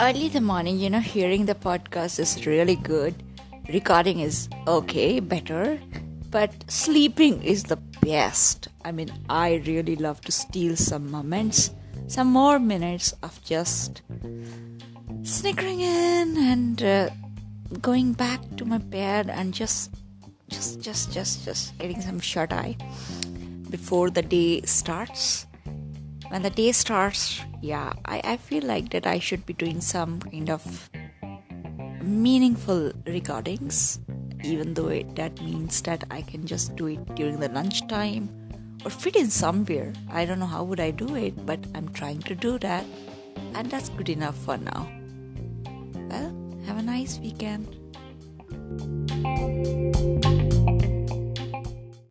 early the morning, you know, hearing the podcast is really good. Recording is okay, better. But sleeping is the best. I mean, I really love to steal some moments, some more minutes of just snickering in and uh, going back to my bed and just, just, just, just, just getting some shut eye before the day starts when the day starts yeah I, I feel like that i should be doing some kind of meaningful recordings even though it, that means that i can just do it during the lunchtime or fit in somewhere. I don't know how would i do it but i'm trying to do that and that's good enough for now. Well have a nice weekend